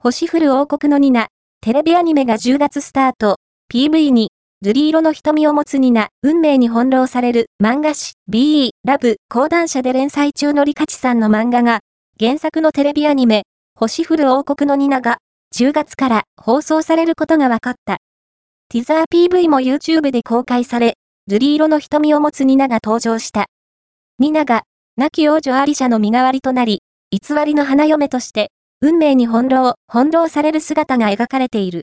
星降る王国のニナ、テレビアニメが10月スタート、PV に、瑠璃色の瞳を持つニナ、運命に翻弄される。漫画誌。BE ラブ。講談社で連載中のリカチさんの漫画が、原作のテレビアニメ、星降る王国のニナが、10月から放送されることが分かった。ティザー PV も YouTube で公開され、瑠璃色の瞳を持つニナが登場した。ニナが、亡き王女アリシャの身代わりとなり、偽りの花嫁として、運命に翻弄、翻弄される姿が描かれている。